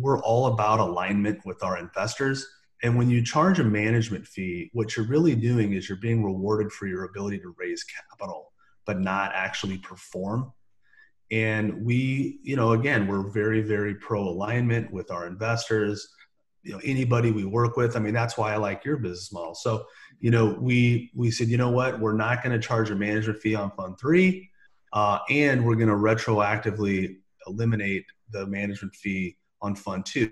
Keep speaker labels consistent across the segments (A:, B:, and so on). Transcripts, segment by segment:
A: we're all about alignment with our investors. And when you charge a management fee, what you're really doing is you're being rewarded for your ability to raise capital, but not actually perform. And we, you know, again, we're very, very pro alignment with our investors. You know, anybody we work with. I mean, that's why I like your business model. So, you know, we we said, you know what, we're not going to charge a management fee on Fund Three, uh, and we're going to retroactively eliminate the management fee on Fund Two.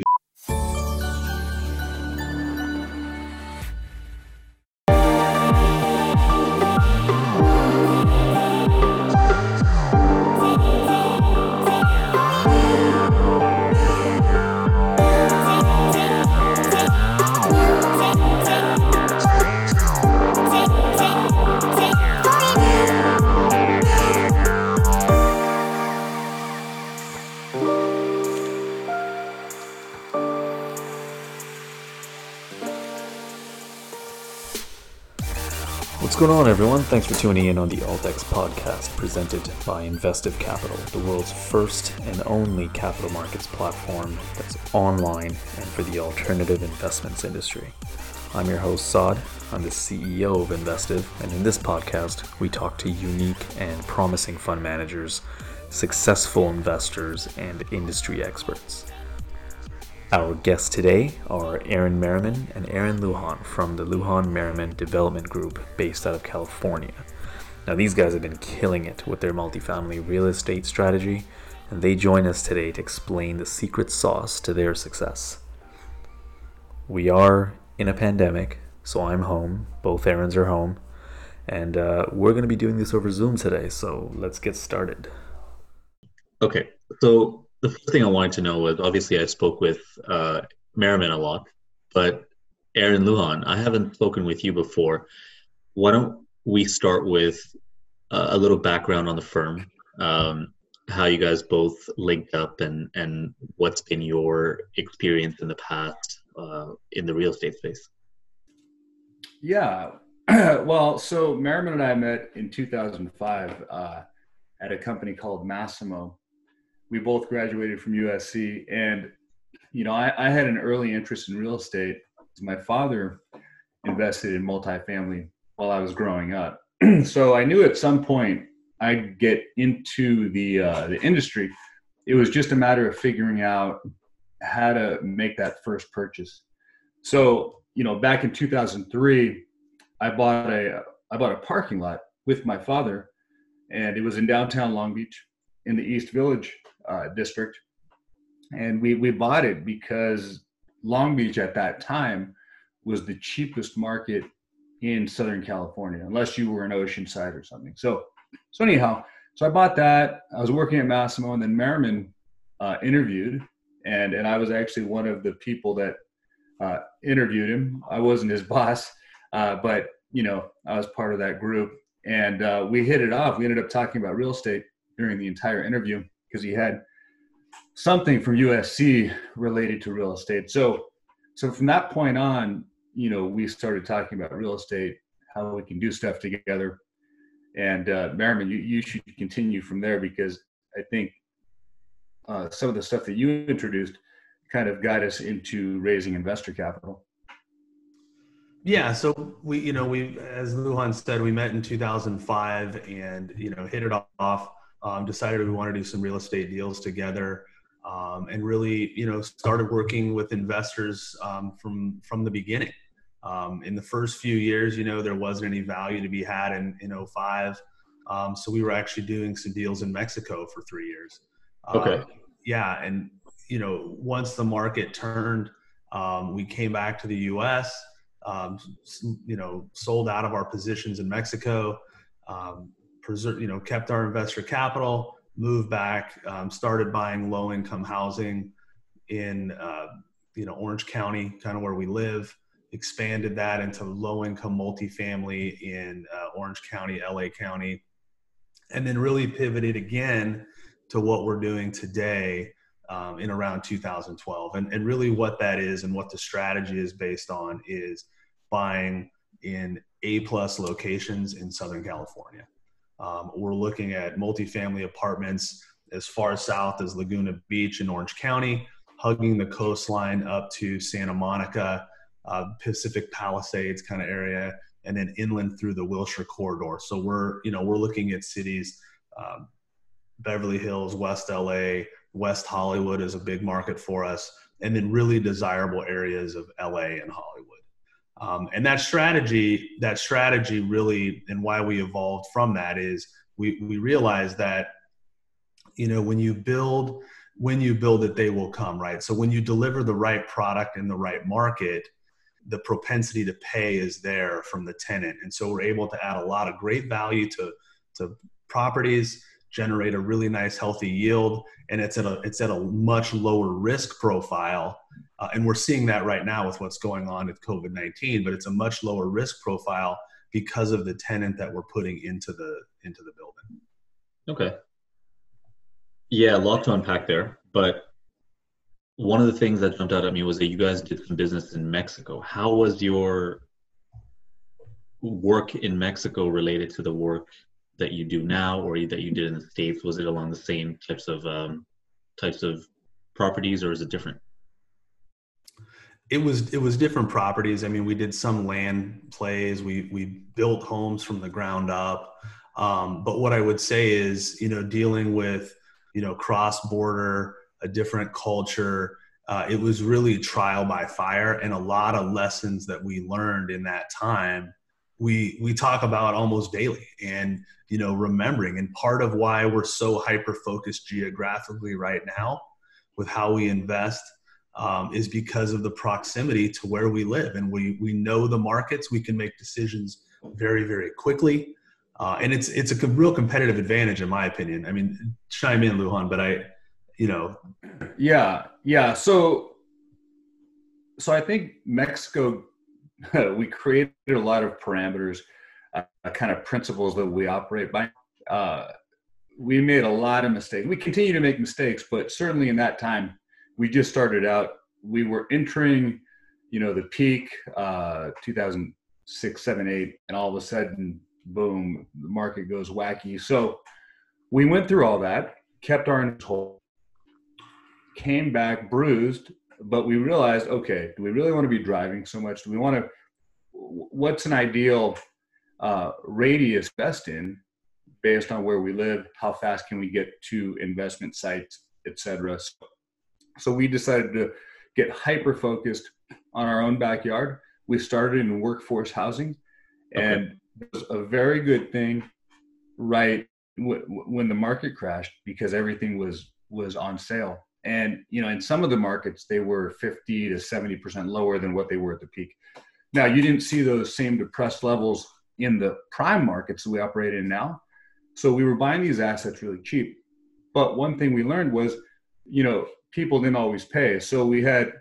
B: Thanks for tuning in on the AltX podcast presented by Investive Capital, the world's first and only capital markets platform that's online and for the alternative investments industry. I'm your host, Saad. I'm the CEO of Investive, and in this podcast, we talk to unique and promising fund managers, successful investors, and industry experts. Our guests today are Aaron Merriman and Aaron Lujan from the Lujan Merriman Development Group based out of California. Now, these guys have been killing it with their multifamily real estate strategy, and they join us today to explain the secret sauce to their success. We are in a pandemic, so I'm home. Both Aarons are home, and uh, we're going to be doing this over Zoom today, so let's get started.
C: Okay, so the first thing I wanted to know was obviously I spoke with uh, Merriman a lot, but Aaron Lujan, I haven't spoken with you before. Why don't we start with uh, a little background on the firm, um, how you guys both linked up, and and what's been your experience in the past uh, in the real estate space?
D: Yeah, well, so Merriman and I met in 2005 uh, at a company called Masimo we both graduated from USC, and you know, I, I had an early interest in real estate. My father invested in multifamily while I was growing up, so I knew at some point I'd get into the uh, the industry. It was just a matter of figuring out how to make that first purchase. So, you know, back in 2003, I bought a I bought a parking lot with my father, and it was in downtown Long Beach in the East Village uh, district, and we we bought it because Long Beach at that time was the cheapest market in Southern California, unless you were in Oceanside or something. So so anyhow, so I bought that. I was working at Masimo, and then Merriman uh, interviewed, and and I was actually one of the people that uh, interviewed him. I wasn't his boss, uh, but you know I was part of that group, and uh, we hit it off. We ended up talking about real estate during the entire interview, because he had something from USC related to real estate. So, so from that point on, you know, we started talking about real estate, how we can do stuff together. And uh, Merriman, you, you should continue from there because I think uh, some of the stuff that you introduced kind of got us into raising investor capital.
A: Yeah, so we, you know, we, as Lujan said, we met in 2005 and, you know, hit it off um, decided we want to do some real estate deals together um, and really you know started working with investors um, from from the beginning. Um, in the first few years you know there wasn't any value to be had in in 05 um, so we were actually doing some deals in mexico for three years.
C: Okay.
A: yeah and you know once the market turned we came back to the us you know sold out of our positions in mexico. Um, you know, kept our investor capital, moved back, um, started buying low income housing in, uh, you know, Orange County, kind of where we live, expanded that into low income multifamily in uh, Orange County, LA County, and then really pivoted again to what we're doing today um, in around 2012. And, and really what that is and what the strategy is based on is buying in A plus locations in Southern California. Um, we're looking at multifamily apartments as far south as Laguna Beach in Orange County, hugging the coastline up to Santa Monica, uh, Pacific Palisades kind of area, and then inland through the Wilshire corridor. So we're you know we're looking at cities, um, Beverly Hills, West LA, West Hollywood is a big market for us, and then really desirable areas of LA and Hollywood. Um, and that strategy, that strategy really, and why we evolved from that is we we realized that you know when you build when you build it they will come right? So when you deliver the right product in the right market the propensity to pay is there from the tenant. And so we're able to add a lot of great value to to properties generate a really nice healthy yield and it's at a it's at a much lower risk profile uh, and we're seeing that right now with what's going on with covid-19 but it's a much lower risk profile because of the tenant that we're putting into the into the building
C: okay yeah, a lot to unpack there. But one of the things that jumped out at me was that you guys did some business in Mexico. How was your work in Mexico related to the work that you do now, or that you did in the states? Was it along the same types of um, types of properties, or is it different?
A: It was it was different properties. I mean, we did some land plays. We we built homes from the ground up. Um, but what I would say is, you know, dealing with you know cross border a different culture uh, it was really trial by fire and a lot of lessons that we learned in that time we we talk about almost daily and you know remembering and part of why we're so hyper focused geographically right now with how we invest um, is because of the proximity to where we live and we we know the markets we can make decisions very very quickly uh, and it's it's a real competitive advantage in my opinion. I mean, chime in, Lujan, but I, you know,
D: yeah, yeah. So, so I think Mexico, we created a lot of parameters, uh, kind of principles that we operate by. Uh, we made a lot of mistakes. We continue to make mistakes, but certainly in that time, we just started out. We were entering, you know, the peak, uh, 2006, seven, eight, and all of a sudden boom, the market goes wacky. So we went through all that, kept our hole, came back bruised, but we realized, okay, do we really want to be driving so much? Do we want to? What's an ideal uh, radius best in, based on where we live? How fast can we get to investment sites, etc. So, so we decided to get hyper focused on our own backyard. We started in workforce housing, and okay was a very good thing right w- when the market crashed because everything was was on sale. And you know in some of the markets they were 50 to 70 percent lower than what they were at the peak. Now you didn't see those same depressed levels in the prime markets that we operate in now. So we were buying these assets really cheap. But one thing we learned was you know people didn't always pay so we had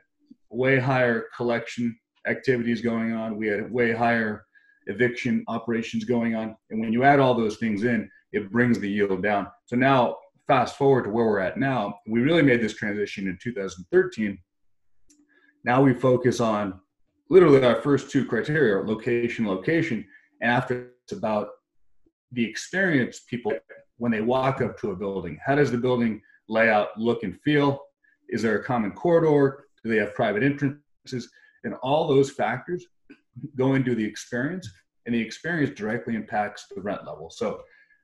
D: way higher collection activities going on we had way higher eviction operations going on. And when you add all those things in, it brings the yield down. So now, fast forward to where we're at now, we really made this transition in 2013. Now we focus on literally our first two criteria location, location. And after it's about the experience people when they walk up to a building. How does the building layout look and feel? Is there a common corridor? Do they have private entrances? And all those factors go into the experience, and the experience directly impacts the rent level. So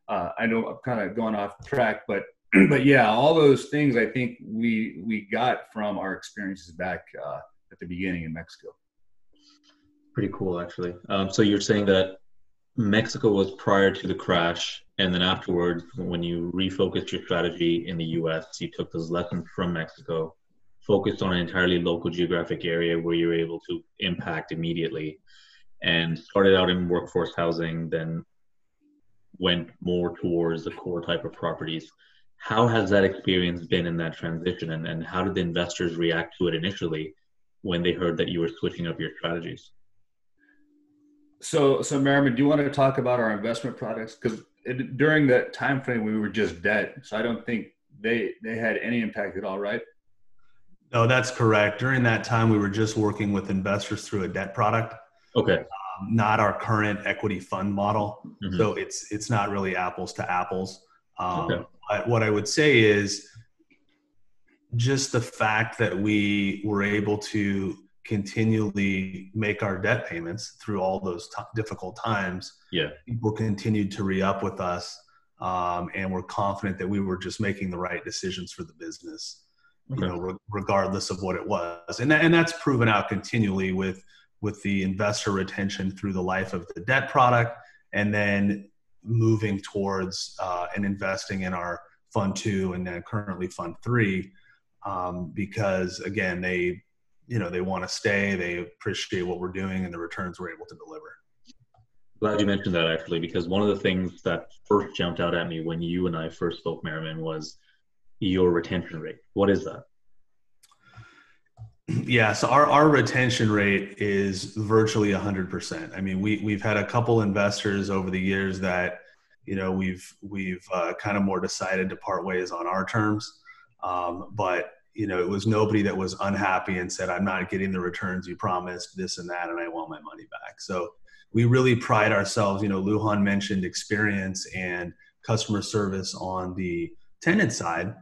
D: uh, I know I'm kind of going off track, but but yeah, all those things I think we we got from our experiences back uh, at the beginning in Mexico.
C: Pretty cool, actually. Um, so you're saying that Mexico was prior to the crash, and then afterwards, when you refocused your strategy in the U.S., you took those lessons from Mexico, focused on an entirely local geographic area where you were able to impact immediately, and started out in workforce housing, then went more towards the core type of properties. How has that experience been in that transition, and, and how did the investors react to it initially when they heard that you were switching up your strategies?
D: So, so Merriman, do you want to talk about our investment products? Because during that time frame, we were just debt, so I don't think they they had any impact at all, right?
A: No, that's correct. During that time, we were just working with investors through a debt product.
C: Okay.
A: Um, not our current equity fund model. Mm-hmm. So it's it's not really apples to apples. Um, okay. what I would say is just the fact that we were able to continually make our debt payments through all those t- difficult times.
C: Yeah.
A: People continued to re up with us. Um, and we're confident that we were just making the right decisions for the business, okay. you know, re- regardless of what it was. And, and that's proven out continually with, with the investor retention through the life of the debt product and then moving towards uh, and investing in our fund two and then currently fund three um, because again they you know they want to stay they appreciate what we're doing and the returns we're able to deliver.
C: Glad you mentioned that actually because one of the things that first jumped out at me when you and i first spoke merriman was your retention rate. What is that?
A: Yeah so our, our retention rate is virtually 100% i mean we, we've had a couple investors over the years that you know we've we've uh, kind of more decided to part ways on our terms. Um, but you know, it was nobody that was unhappy and said, I'm not getting the returns you promised, this and that, and I want my money back. So we really pride ourselves. You know, Lujan mentioned experience and customer service on the tenant side,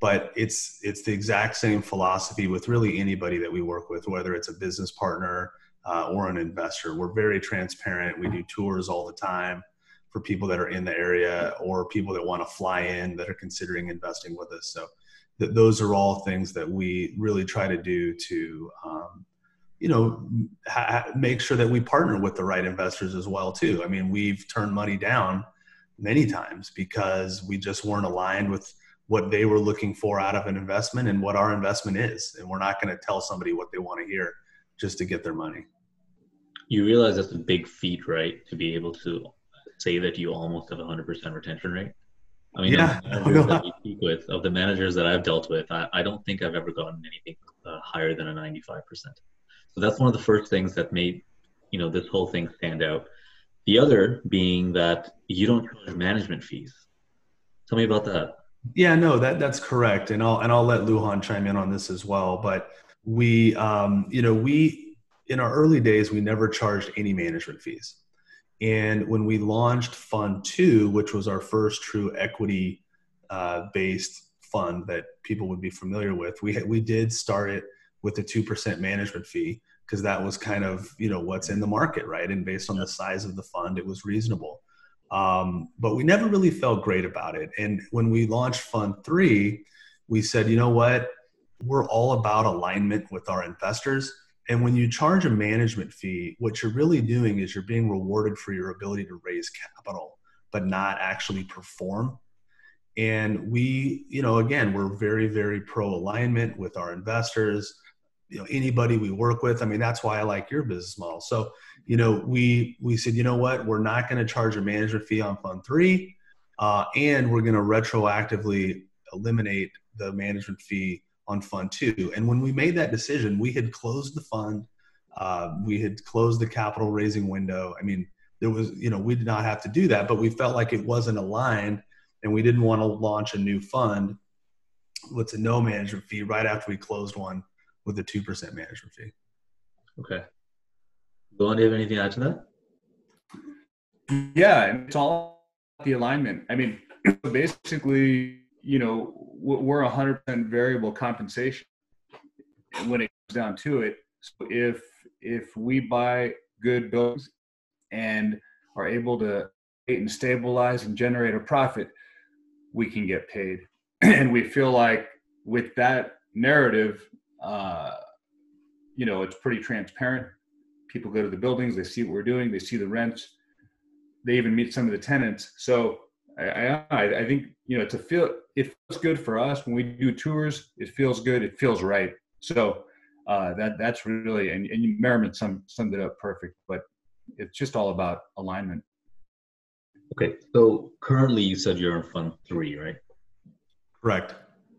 A: but it's it's the exact same philosophy with really anybody that we work with, whether it's a business partner uh, or an investor. We're very transparent. We do tours all the time for people that are in the area or people that want to fly in that are considering investing with us. So that those are all things that we really try to do to um, you know ha- make sure that we partner with the right investors as well too. I mean we've turned money down many times because we just weren't aligned with what they were looking for out of an investment and what our investment is. And we're not going to tell somebody what they want to hear just to get their money.
C: You realize that's a big feat right? To be able to say that you almost have a 100% retention rate I mean,
A: yeah.
C: that we speak with, of the managers that I've dealt with, I, I don't think I've ever gotten anything uh, higher than a 95%. So that's one of the first things that made, you know, this whole thing stand out. The other being that you don't charge management fees. Tell me about that.
A: Yeah, no, that that's correct, and I'll and I'll let Lujan chime in on this as well. But we, um, you know, we in our early days we never charged any management fees. And when we launched Fund Two, which was our first true equity uh, based fund that people would be familiar with, we we did start it with a two percent management fee because that was kind of you know what's in the market, right? And based on the size of the fund, it was reasonable. Um, but we never really felt great about it. And when we launched Fund Three, we said, you know what? We're all about alignment with our investors and when you charge a management fee, what you're really doing is you're being rewarded for your ability to raise capital, but not actually perform. And we, you know, again, we're very, very pro alignment with our investors. You know, anybody we work with. I mean, that's why I like your business model. So, you know, we we said, you know what, we're not going to charge a management fee on Fund Three, uh, and we're going to retroactively eliminate the management fee on fund two. And when we made that decision, we had closed the fund. Uh, we had closed the capital raising window. I mean, there was, you know, we did not have to do that, but we felt like it wasn't aligned and we didn't want to launch a new fund with a no management fee right after we closed one with a 2% management fee.
C: Okay. Bill, do you have anything to add to that?
D: Yeah, it's all the alignment. I mean, basically, you know, we're 100% variable compensation when it comes down to it. So if if we buy good buildings and are able to and stabilize and generate a profit, we can get paid. and we feel like with that narrative, uh, you know, it's pretty transparent. People go to the buildings, they see what we're doing, they see the rents, they even meet some of the tenants. So I, I, I think you know to feel it feels good for us when we do tours. It feels good. It feels right. So uh, that that's really and, and Merriman summed, summed it up perfect. But it's just all about alignment.
C: Okay, so currently you said you're in Fund Three, right?
A: Correct.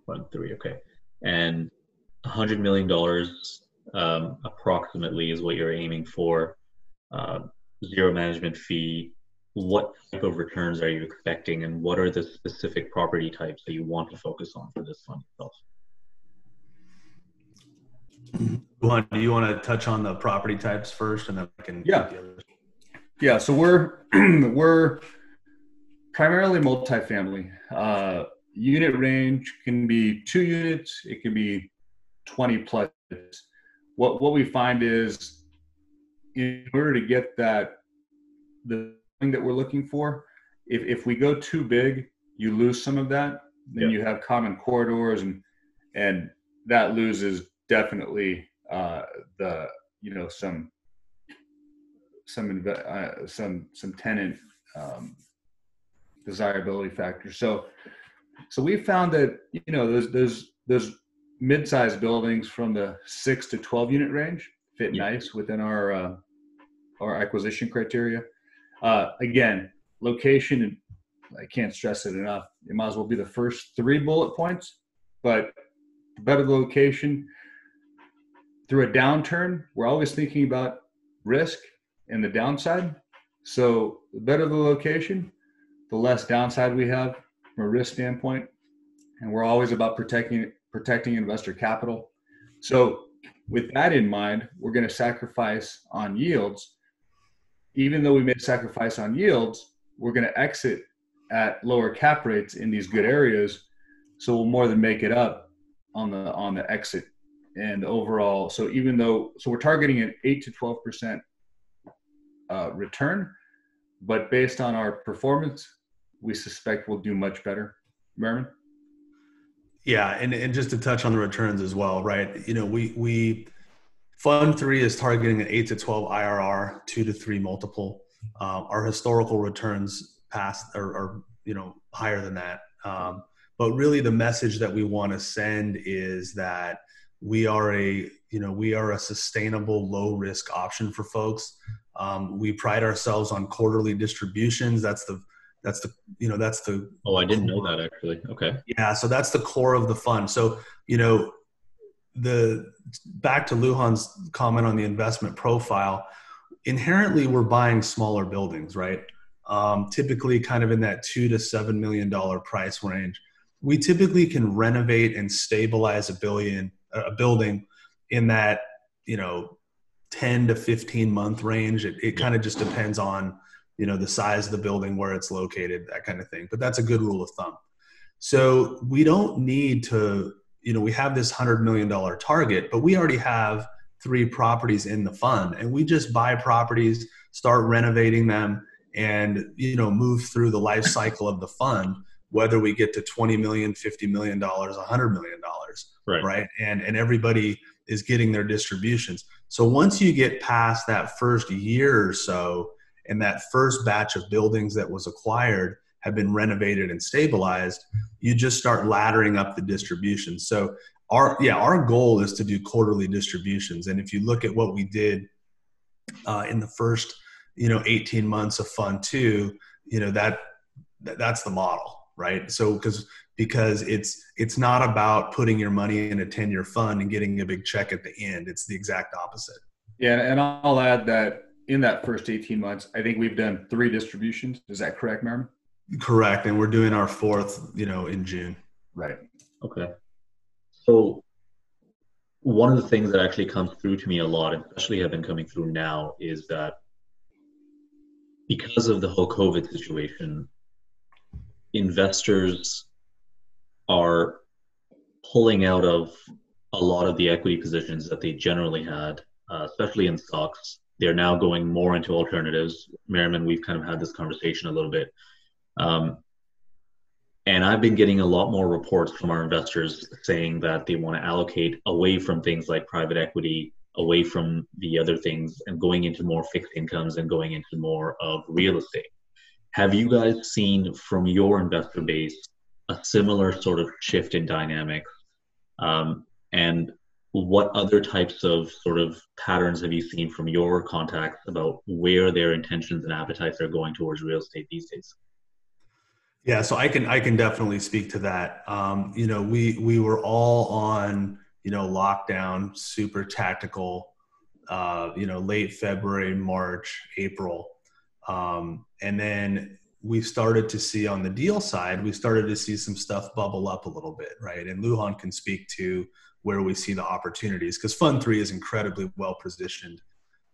C: Fund Three, okay, and a hundred million dollars um, approximately is what you're aiming for. Uh, zero management fee, what type of returns are you expecting and what are the specific property types that you want to focus on for this fund itself?
A: Lujan, do you want to touch on the property types first and then I can
D: yeah yeah so we're we're primarily multifamily uh, unit range can be two units, it can be 20 plus. What what we find is in order to get that the thing that we're looking for, if if we go too big, you lose some of that. Then yeah. you have common corridors and and that loses definitely uh, the you know some some uh, some some tenant um, desirability factors. So so we found that you know those those those mid-sized buildings from the six to twelve unit range fit yeah. nice within our uh, our acquisition criteria. Uh, again, location. And I can't stress it enough. It might as well be the first three bullet points, but better the location. Through a downturn, we're always thinking about risk and the downside. So the better the location, the less downside we have from a risk standpoint. And we're always about protecting protecting investor capital. So with that in mind, we're going to sacrifice on yields. Even though we made a sacrifice on yields, we're going to exit at lower cap rates in these good areas. So we'll more than make it up on the on the exit and overall. So even though so we're targeting an eight to twelve percent uh, return, but based on our performance, we suspect we'll do much better. Merriman?
A: Yeah, and, and just to touch on the returns as well, right? You know, we we fund three is targeting an eight to twelve IRR, two to three multiple. Um, our historical returns past are, are, you know higher than that. Um, but really, the message that we want to send is that we are a you know we are a sustainable low risk option for folks um, we pride ourselves on quarterly distributions. That's the that's the you know that's the
C: oh i didn't know that actually okay
A: yeah so that's the core of the fund so you know the back to Lujan's comment on the investment profile inherently we're buying smaller buildings right um, typically kind of in that two to seven million dollar price range we typically can renovate and stabilize a billion a building in that you know 10 to 15 month range. It, it kind of just depends on, you know, the size of the building, where it's located, that kind of thing. But that's a good rule of thumb. So we don't need to, you know, we have this $100 million target, but we already have three properties in the fund and we just buy properties, start renovating them and, you know, move through the life cycle of the fund whether we get to 20 million 50 million dollars 100 million dollars right. right and and everybody is getting their distributions so once you get past that first year or so, and that first batch of buildings that was acquired have been renovated and stabilized, you just start laddering up the distribution. So our yeah, our goal is to do quarterly distributions. And if you look at what we did uh, in the first you know 18 months of fund two, you know that that's the model, right? So because because it's it's not about putting your money in a 10 year fund and getting a big check at the end it's the exact opposite
D: yeah and i'll add that in that first 18 months i think we've done three distributions is that correct Merriman?
A: Correct and we're doing our fourth you know in june
D: right
C: okay so one of the things that actually comes through to me a lot especially have been coming through now is that because of the whole covid situation investors are pulling out of a lot of the equity positions that they generally had, uh, especially in stocks. They're now going more into alternatives. Merriman, we've kind of had this conversation a little bit. Um, and I've been getting a lot more reports from our investors saying that they want to allocate away from things like private equity, away from the other things, and going into more fixed incomes and going into more of real estate. Have you guys seen from your investor base a similar sort of shift in dynamics? Um, and what other types of sort of patterns have you seen from your contacts about where their intentions and appetites are going towards real estate these days?
A: Yeah, so I can I can definitely speak to that. Um, you know, we we were all on you know lockdown, super tactical. Uh, you know, late February, March, April, um, and then we started to see on the deal side, we started to see some stuff bubble up a little bit, right? And Lujan can speak to where we see the opportunities because Fund Three is incredibly well positioned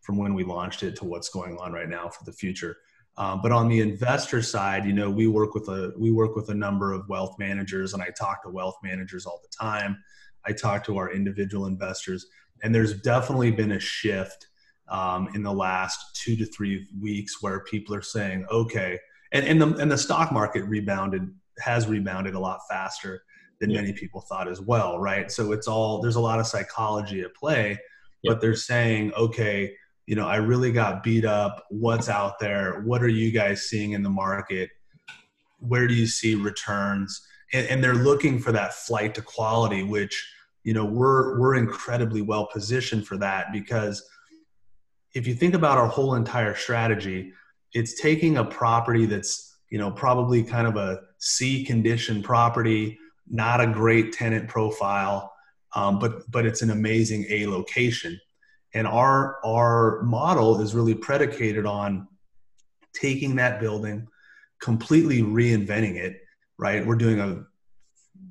A: from when we launched it to what's going on right now for the future. Um, but on the investor side, you know, we work with a we work with a number of wealth managers, and I talk to wealth managers all the time. I talk to our individual investors, and there's definitely been a shift um, in the last two to three weeks where people are saying, okay, and and the and the stock market rebounded has rebounded a lot faster than yeah. many people thought as well, right? So it's all there's a lot of psychology at play, yeah. but they're saying, okay you know, I really got beat up. What's out there? What are you guys seeing in the market? Where do you see returns? And, and they're looking for that flight to quality, which you know we're we're incredibly well positioned for that because if you think about our whole entire strategy, it's taking a property that's you know probably kind of a C condition property, not a great tenant profile, um, but but it's an amazing A location and our our model is really predicated on taking that building completely reinventing it right? We're doing a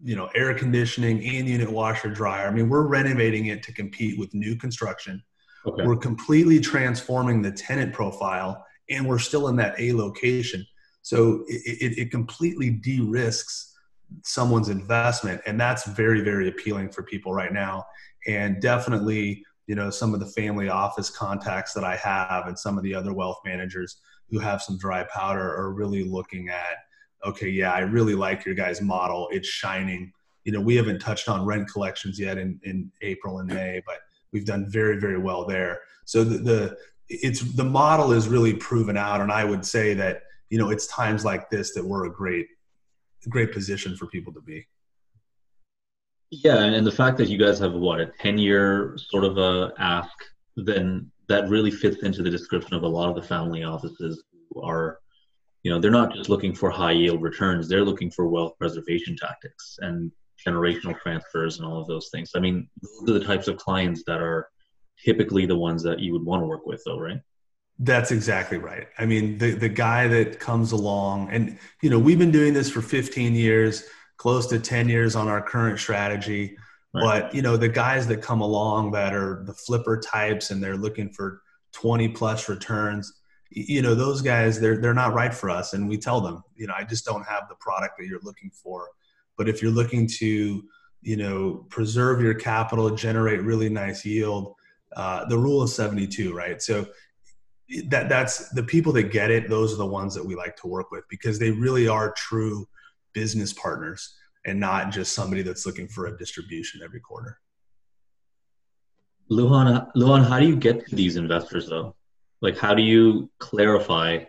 A: you know air conditioning and unit washer dryer. I mean we're renovating it to compete with new construction. Okay. we're completely transforming the tenant profile and we're still in that a location. So it, it, it completely de-risks someone's investment and that's very very appealing for people right now. And definitely you know some of the family office contacts that i have and some of the other wealth managers who have some dry powder are really looking at okay yeah i really like your guys model. It's shining. You know we haven't touched on rent collections yet in, in april and may but we've done very very well there. So the, the it's the model is really proven out and i would say that you know it's times like this that we're a great great position for people to be
C: yeah, and the fact that you guys have what a ten-year sort of a ask, then that really fits into the description of a lot of the family offices who are, you know, they're not just looking for high yield returns; they're looking for wealth preservation tactics and generational transfers and all of those things. I mean, those are the types of clients that are typically the ones that you would want to work with, though, right?
A: That's exactly right. I mean, the the guy that comes along, and you know, we've been doing this for 15 years close to 10 years on our current strategy. Right. But you know, the guys that come along that are the flipper types and they're looking for 20 plus returns, you know, those guys they're they're not right for us. And we tell them, you know, I just don't have the product that you're looking for. But if you're looking to, you know, preserve your capital, generate really nice yield, uh, the rule of 72, right? So that that's the people that get it. Those are the ones that we like to work with because they really are true business partners and not just somebody that's looking for a distribution every quarter.
C: Lujan, Lujan, how do you get to these investors though? Like, how do you clarify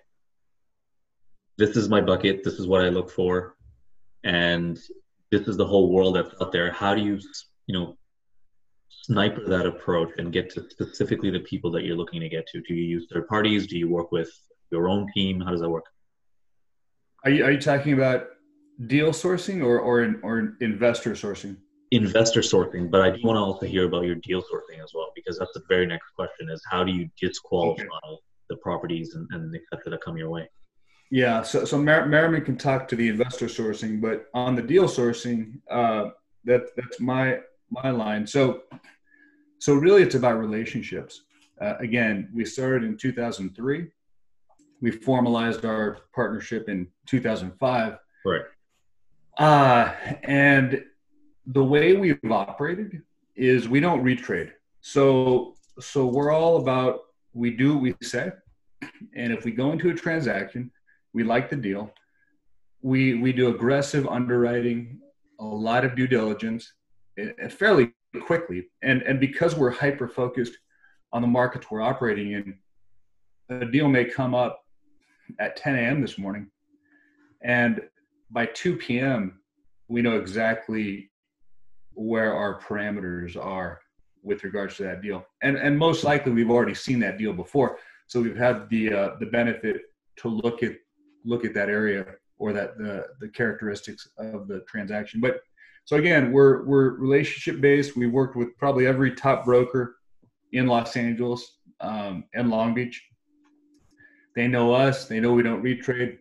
C: this is my bucket, this is what I look for, and this is the whole world that's out there? How do you, you know, sniper that approach and get to specifically the people that you're looking to get to? Do you use third parties? Do you work with your own team? How does that work?
D: Are you, are you talking about deal sourcing or or or investor sourcing?
C: Investor sourcing, but I do want to also hear about your deal sourcing as well because that's the very next question: is how do you disqualify okay. the properties and, and cetera that come your way?
D: Yeah, so so Mer- Merriman can talk to the investor sourcing, but on the deal sourcing, uh, that that's my my line. So so really, it's about relationships. Uh, again, we started in 2003. We formalized our partnership in 2005.
C: Right.
D: Uh, and the way we've operated is we don't retrade. So so we're all about we do what we say, and if we go into a transaction, we like the deal. We we do aggressive underwriting, a lot of due diligence, and fairly quickly. And and because we're hyper focused on the markets we're operating in, a deal may come up at 10 a.m. this morning, and by 2 p.m., we know exactly where our parameters are with regards to that deal. And, and most likely we've already seen that deal before. So we've had the, uh, the benefit to look at, look at that area or that the, the characteristics of the transaction. But so again, we're, we're relationship based. We worked with probably every top broker in Los Angeles um, and Long Beach. They know us. They know we don't retrade.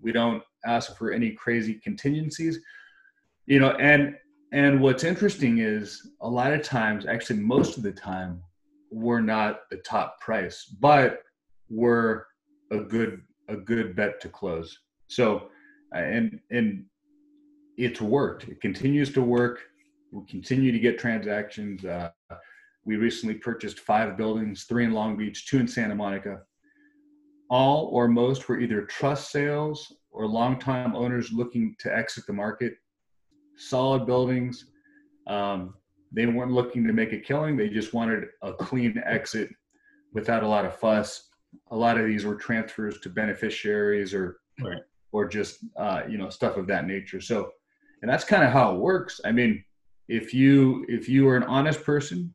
D: We don't ask for any crazy contingencies you know and and what's interesting is a lot of times actually most of the time we're not the top price but we're a good a good bet to close. So, and and it's worked. It continues to work. We continue to get transactions. Uh, we recently purchased five buildings, three in Long Beach, two in Santa Monica. All or most were either trust sales or long-time owners looking to exit the market. Solid buildings. Um, they weren't looking to make a killing. They just wanted a clean exit without a lot of fuss. A lot of these were transfers to beneficiaries or
C: right.
D: or just uh, you know stuff of that nature. So, and that's kind of how it works. I mean, if you if you are an honest person,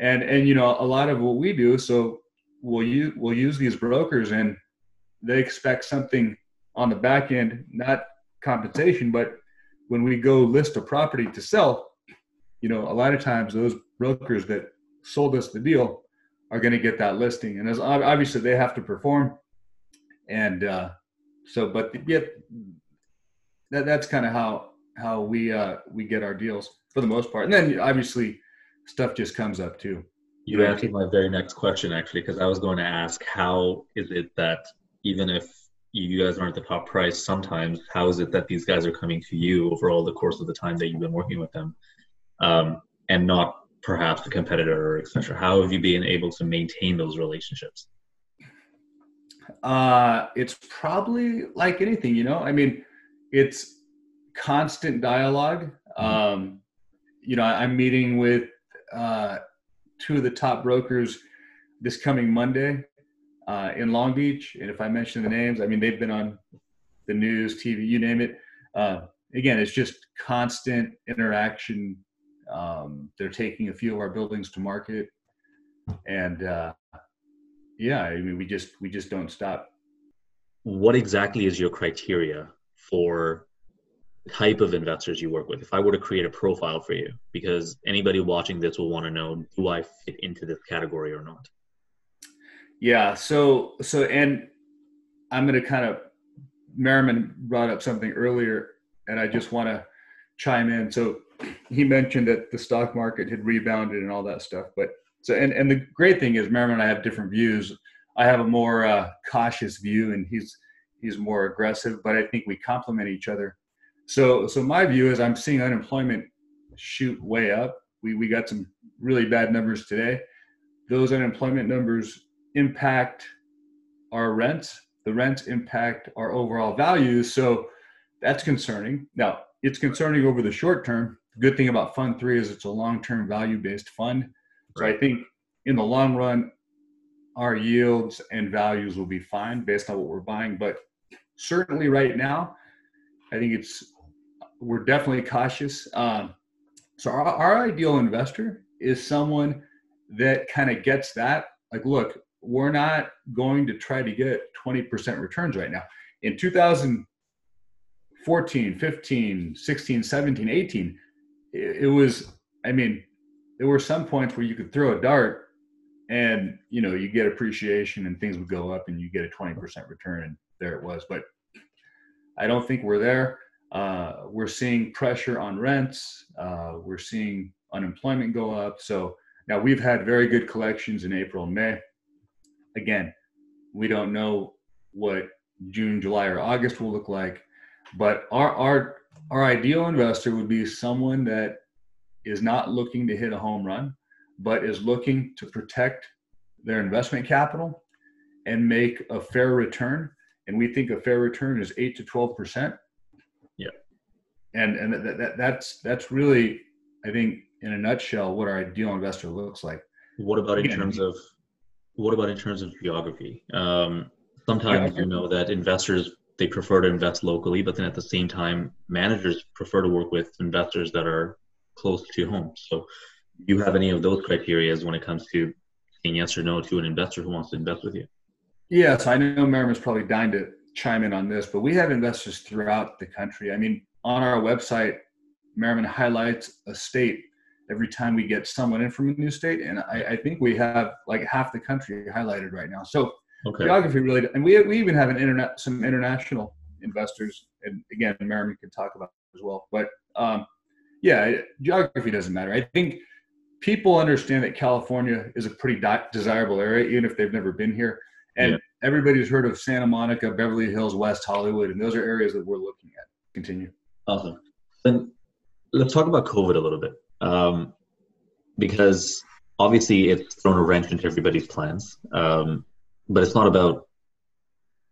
D: and and you know a lot of what we do, so we'll use we'll use these brokers and they expect something on the back end, not compensation, but when we go list a property to sell, you know, a lot of times those brokers that sold us the deal are going to get that listing, and as obviously they have to perform, and uh, so, but yet that that's kind of how how we uh, we get our deals for the most part, and then obviously stuff just comes up too.
C: You answered my very next question actually, because I was going to ask, how is it that even if you guys aren't the top price sometimes how is it that these guys are coming to you over all the course of the time that you've been working with them um, and not perhaps a competitor or etc how have you been able to maintain those relationships?
D: Uh, it's probably like anything you know? I mean it's constant dialogue. Mm-hmm. um, you know i'm meeting with uh, two of the top brokers this coming monday uh, in Long Beach. And if I mention the names, I mean, they've been on the news, TV, you name it. Uh, again, it's just constant interaction. Um, they're taking a few of our buildings to market. And uh, yeah, I mean, we just, we just don't stop.
C: What exactly is your criteria for type of investors you work with if i were to create a profile for you because anybody watching this will want to know do i fit into this category or not
D: yeah. So so and I'm going to kind of Merriman brought up something earlier, and I just want to chime in. So he mentioned that the stock market had rebounded and all that stuff, but so and and the great thing is Merriman and I have different views. I have a more uh, cautious view, and he's he's more aggressive, but I think we complement each other. So so my view is I'm seeing unemployment shoot way up. We we got some really bad numbers today. Those unemployment numbers impact our rents. The rents impact our overall values. So that's concerning. Now, it's concerning over the short term. The good thing about Fund 3 is it's a long term value based fund. So I think in the long run, our yields and values will be fine based on what we're buying. But certainly right now, I think it's we're definitely cautious. Um, so our, our ideal investor is someone that kind of gets that. Like, look, we're not going to try to get 20% returns right now. In 2014, 15, 16, 17, 18, it, it was, I mean, there were some points where you could throw a dart and, you know, you get appreciation and things would go up and you get a 20% return and there it was. But I don't think we're there. Uh, we're seeing pressure on rents. Uh, we're seeing unemployment go up. So now we've had very good collections in April and May again, we don't know what June, July, or August will look like, but our our our ideal investor would be someone that is not looking to hit a home run, but is looking to protect their investment capital and make a fair return. And we think a fair return is eight to twelve percent. And and that, that that's that's really, I think, in a nutshell, what our ideal investor looks like.
C: What about in terms of what about in terms of geography? Um, sometimes yeah. you know that investors they prefer to invest locally, but then at the same time, managers prefer to work with investors that are close to home. So, do you have any of those criteria when it comes to saying yes or no to an investor who wants to invest with you?
D: Yes, I know Merriman's probably dying to chime in on this, but we have investors throughout the country. I mean, on our website, Merriman highlights a state every time we get someone in from a new state. And I, I think we have like half the country highlighted right now. So okay. geography really, and we, we even have an internet, some international investors. And again, Merriman can talk about as well. But um, yeah, geography doesn't matter. I think people understand that California is a pretty desirable area, even if they've never been here. And yeah. everybody's heard of Santa Monica, Beverly Hills, West Hollywood, and those are areas that we're looking at. Continue.
C: Awesome. Then let's talk about COVID a little bit, um, because obviously it's thrown a wrench into everybody's plans. Um, but it's not about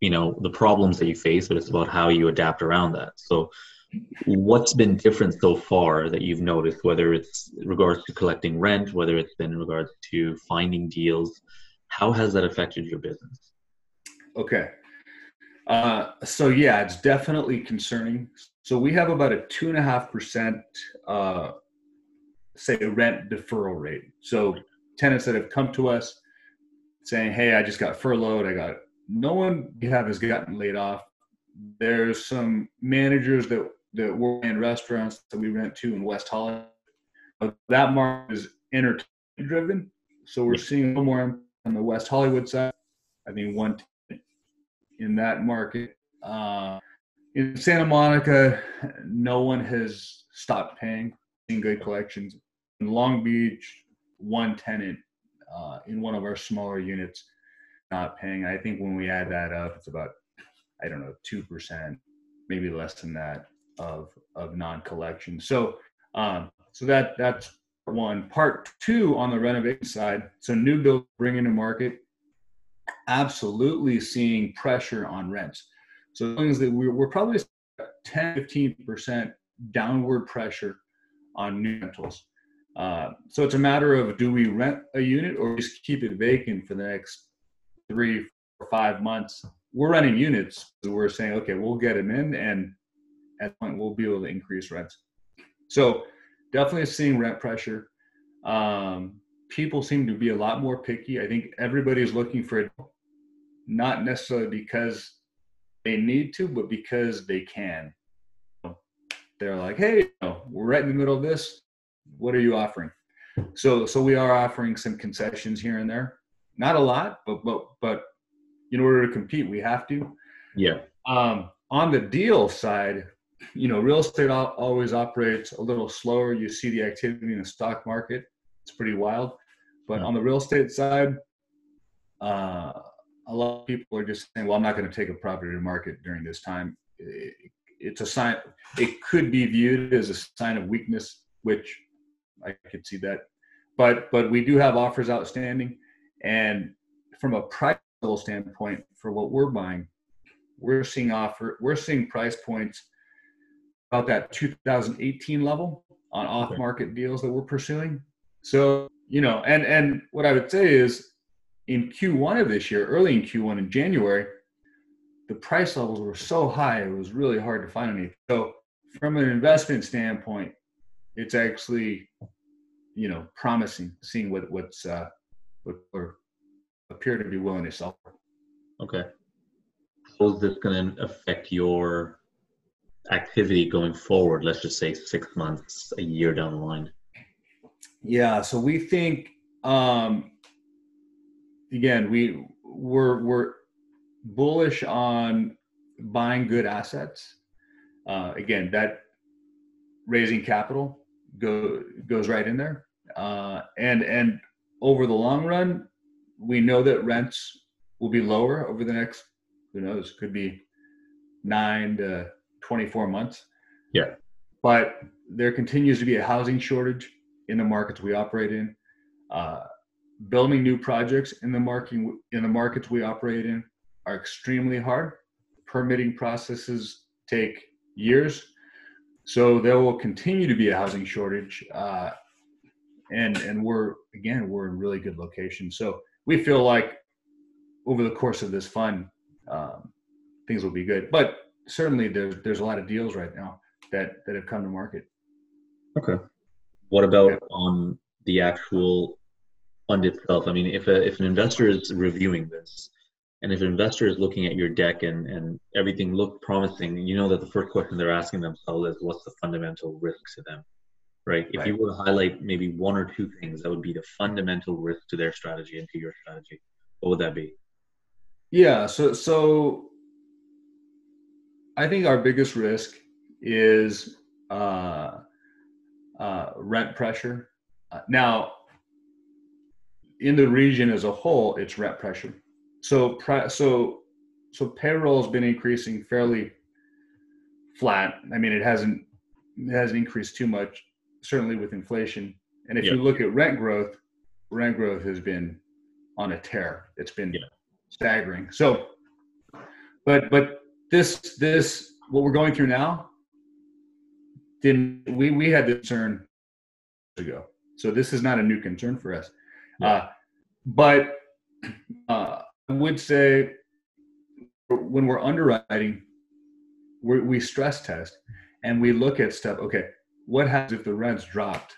C: you know the problems that you face, but it's about how you adapt around that. So, what's been different so far that you've noticed, whether it's regards to collecting rent, whether it's been in regards to finding deals? How has that affected your business?
D: Okay. Uh, so yeah, it's definitely concerning. So we have about a two and a half percent, uh, say, rent deferral rate. So tenants that have come to us saying, "Hey, I just got furloughed. I got no one we have has gotten laid off. There's some managers that that work in restaurants that we rent to in West Hollywood. But that market is entertainment driven, so we're seeing a little more on the West Hollywood side. I think one in that market. Uh, in Santa Monica, no one has stopped paying. In good collections. In Long Beach, one tenant uh, in one of our smaller units not paying. I think when we add that up, it's about I don't know two percent, maybe less than that of of non-collection. So um, so that that's one. Part two on the renovation side. So new build bringing to market absolutely seeing pressure on rents. So things that we're, we're probably 10, 15% downward pressure on new rentals. Uh, so it's a matter of do we rent a unit or just keep it vacant for the next three or five months? We're renting units. So we're saying, okay, we'll get them in and at point we'll be able to increase rents. So definitely seeing rent pressure. Um, people seem to be a lot more picky. I think everybody's looking for it, not necessarily because they need to, but because they can. They're like, hey, you know, we're right in the middle of this. What are you offering? So, so we are offering some concessions here and there. Not a lot, but but but in order to compete, we have to.
C: Yeah.
D: Um, on the deal side, you know, real estate always operates a little slower. You see the activity in the stock market; it's pretty wild. But on the real estate side, uh, a lot of people are just saying, "Well, I'm not going to take a property to market during this time." it's a sign. It could be viewed as a sign of weakness, which I could see that. But but we do have offers outstanding, and from a price level standpoint, for what we're buying, we're seeing offer we're seeing price points about that 2018 level on off market deals that we're pursuing. So you know, and and what I would say is in Q1 of this year, early in Q1 in January, the price levels were so high it was really hard to find any. So from an investment standpoint, it's actually you know promising seeing what what's uh what or appear to be willing to sell.
C: Okay. How is this going to affect your activity going forward? Let's just say six months, a year down the line.
D: Yeah, so we think um, again we we're we're bullish on buying good assets. Uh, again, that raising capital go goes right in there, uh, and and over the long run, we know that rents will be lower over the next who knows could be nine to 24 months
C: yeah
D: but there continues to be a housing shortage in the markets we operate in. Uh, building new projects in the market in the markets we operate in are extremely hard. Permitting processes take years, so there will continue to be a housing shortage. Uh, and and we're again we're in really good location, so we feel like over the course of this fund, um, things will be good. But certainly there's there's a lot of deals right now that that have come to market.
C: Okay. What about on the actual fund itself? I mean, if a, if an investor is reviewing this, and if an investor is looking at your deck and, and everything looked promising, you know that the first question they're asking themselves is, what's the fundamental risk to them, right? If right. you were to highlight maybe one or two things, that would be the fundamental risk to their strategy and to your strategy. What would that be?
D: Yeah. So so I think our biggest risk is uh, uh, rent pressure. Uh, now, in the region as a whole, it's rent pressure. so so so payroll has been increasing fairly flat. I mean, it hasn't it hasn't increased too much, certainly with inflation. And if you look at rent growth, rent growth has been on a tear. It's been yeah. staggering. So, but but this this what we're going through now, didn't we we had this concern ago. So this is not a new concern for us. Yeah. Uh, but uh, I would say when we're underwriting, we we stress test and we look at stuff. Okay, what happens if the rents dropped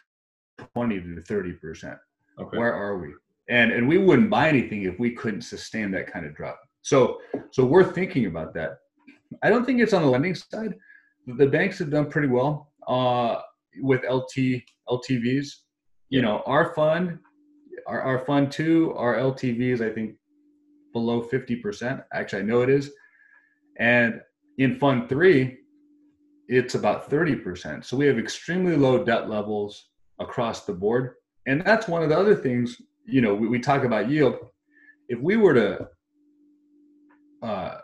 D: twenty to thirty percent? Okay. Where are we? And and we wouldn't buy anything if we couldn't sustain that kind of drop. So so we're thinking about that. I don't think it's on the lending side. The banks have done pretty well uh, with LT LTVs. You know, our fund, our, our fund two, our LTV is I think below fifty percent. Actually, I know it is. And in fund three, it's about 30%. So we have extremely low debt levels across the board. And that's one of the other things, you know, we, we talk about yield. If we were to uh,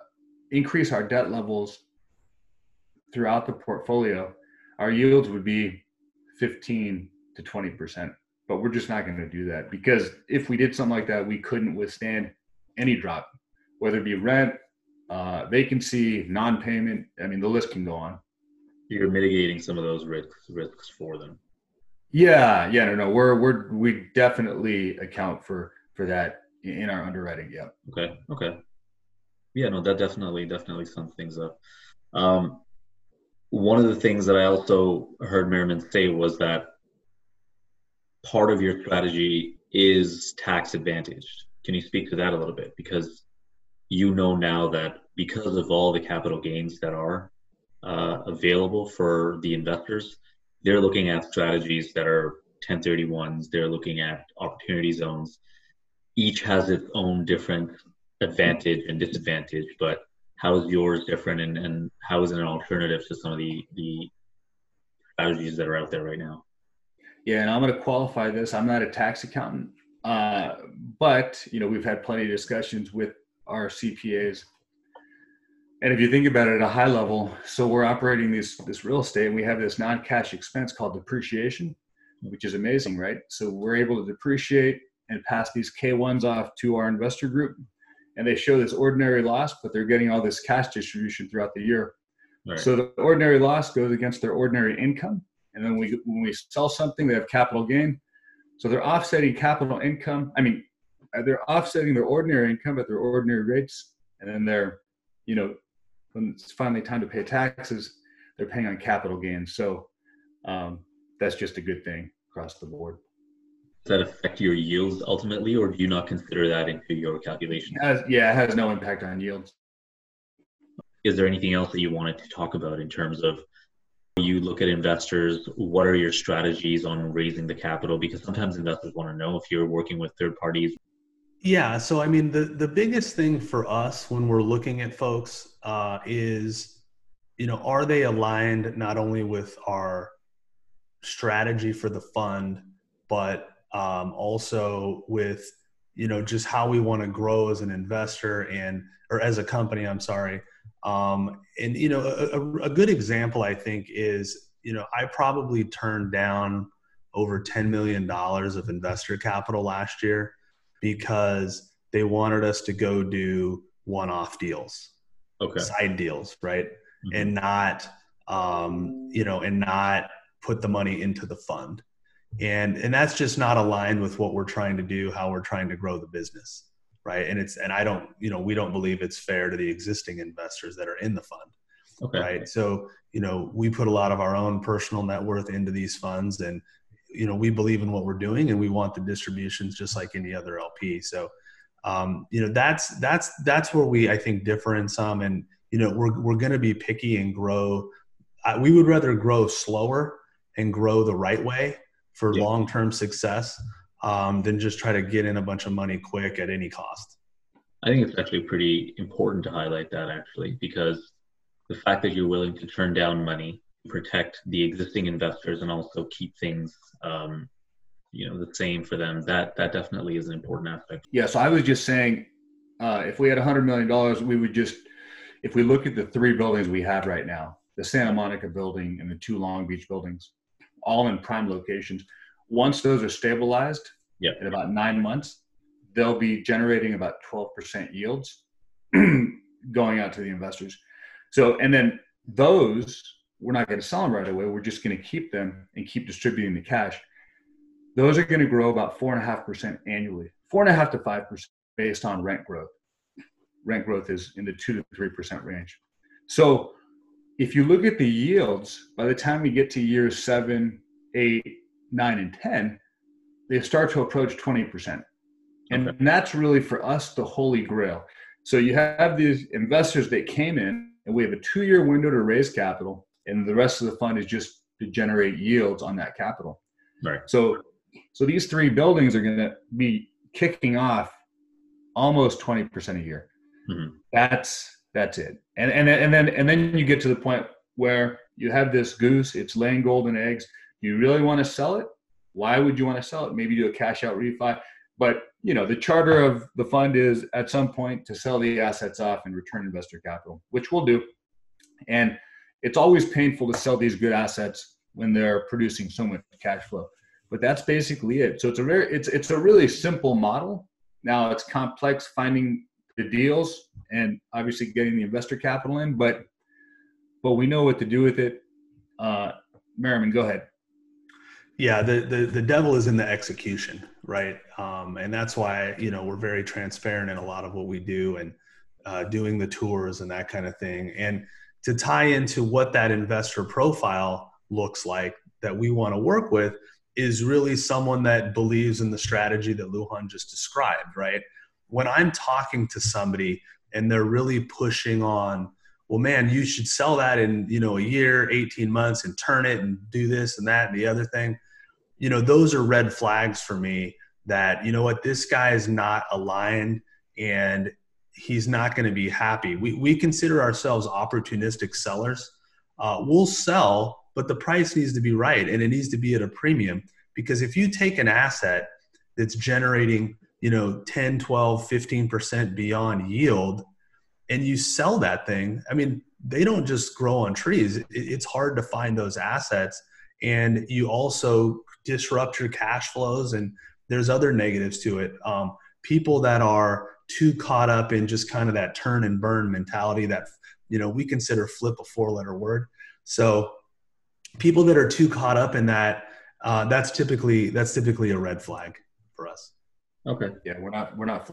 D: increase our debt levels throughout the portfolio, our yields would be 15 to 20%. But we're just not going to do that because if we did something like that, we couldn't withstand any drop, whether it be rent, uh, vacancy, non-payment. I mean, the list can go on.
C: You're mitigating some of those risks risks for them.
D: Yeah, yeah, no, no, we're we're we definitely account for for that in our underwriting. Yeah.
C: Okay. Okay. Yeah, no, that definitely definitely sums things up. Um, one of the things that I also heard Merriman say was that part of your strategy is tax advantaged. Can you speak to that a little bit? Because you know now that because of all the capital gains that are uh, available for the investors, they're looking at strategies that are 1031s, they're looking at opportunity zones. Each has its own different advantage and disadvantage, but how is yours different and, and how is it an alternative to some of the, the strategies that are out there right now?
D: Yeah, and I'm going to qualify this. I'm not a tax accountant, uh, but you know we've had plenty of discussions with our CPAs and if you think about it at a high level, so we're operating this this real estate and we have this non-cash expense called depreciation, which is amazing, right? So we're able to depreciate and pass these K1s off to our investor group and they show this ordinary loss, but they're getting all this cash distribution throughout the year. Right. So the ordinary loss goes against their ordinary income. And then we, when we sell something, they have capital gain. So they're offsetting capital income. I mean, they're offsetting their ordinary income at their ordinary rates. And then they're, you know, when it's finally time to pay taxes, they're paying on capital gains. So um, that's just a good thing across the board.
C: Does that affect your yields ultimately, or do you not consider that into your calculation?
D: yeah, it has no impact on yields.
C: Is there anything else that you wanted to talk about in terms of you look at investors? What are your strategies on raising the capital? Because sometimes investors want to know if you're working with third parties
A: yeah. So, I mean, the, the biggest thing for us when we're looking at folks uh, is, you know, are they aligned not only with our strategy for the fund, but um, also with, you know, just how we want to grow as an investor and, or as a company, I'm sorry. Um, and, you know, a, a good example, I think, is, you know, I probably turned down over $10 million of investor capital last year because they wanted us to go do one-off deals,
C: okay,
A: side deals, right, mm-hmm. and not, um, you know, and not put the money into the fund, and and that's just not aligned with what we're trying to do, how we're trying to grow the business, right? And it's and I don't, you know, we don't believe it's fair to the existing investors that are in the fund. Okay. Right. So, you know, we put a lot of our own personal net worth into these funds and you know we believe in what we're doing and we want the distributions just like any other lp so um, you know that's that's that's where we i think differ in some and you know we're, we're going to be picky and grow uh, we would rather grow slower and grow the right way for yeah. long-term success um, than just try to get in a bunch of money quick at any cost
C: i think it's actually pretty important to highlight that actually because the fact that you're willing to turn down money protect the existing investors and also keep things um, you know the same for them that that definitely is an important aspect
D: yeah so i was just saying uh, if we had a $100 million, we would just, if we look at the three buildings we have right now, the Santa Monica building and the two Long Beach buildings, all in prime locations. Once those are stabilized,
C: yeah.
D: in about nine months, they'll be generating about 12% yields going out to the investors. So, and then those, we're not going to sell them right away. We're just going to keep them and keep distributing the cash. Those are going to grow about four and a half percent annually, four and a half to five percent based on rent growth. Rent growth is in the two to three percent range. So, if you look at the yields, by the time we get to year seven, eight, nine, and 10, they start to approach 20%. And okay. that's really for us the holy grail. So you have these investors that came in, and we have a two year window to raise capital, and the rest of the fund is just to generate yields on that capital.
C: Right.
D: So, so these three buildings are going to be kicking off almost 20% a year. Mm-hmm. That's that's it. And and and then and then you get to the point where you have this goose, it's laying golden eggs. You really want to sell it? Why would you want to sell it? Maybe do a cash out refi. But you know, the charter of the fund is at some point to sell the assets off and return investor capital, which we'll do. And it's always painful to sell these good assets when they're producing so much cash flow. But that's basically it. So it's a very it's it's a really simple model. Now it's complex finding the deals and obviously getting the investor capital in, but but we know what to do with it. Uh, Merriman, go ahead.
A: Yeah, the, the the devil is in the execution, right? Um, and that's why you know we're very transparent in a lot of what we do and uh, doing the tours and that kind of thing. And to tie into what that investor profile looks like that we want to work with is really someone that believes in the strategy that Lujan just described, right? when I'm talking to somebody and they're really pushing on, well, man, you should sell that in, you know, a year, 18 months and turn it and do this and that and the other thing. You know, those are red flags for me that, you know what, this guy is not aligned and he's not going to be happy. We, we consider ourselves opportunistic sellers. Uh, we'll sell, but the price needs to be right and it needs to be at a premium because if you take an asset that's generating you know 10 12 15% beyond yield and you sell that thing i mean they don't just grow on trees it's hard to find those assets and you also disrupt your cash flows and there's other negatives to it um, people that are too caught up in just kind of that turn and burn mentality that you know we consider flip a four letter word so people that are too caught up in that uh, that's typically that's typically a red flag for us
C: Okay.
D: Yeah, we're not we're not.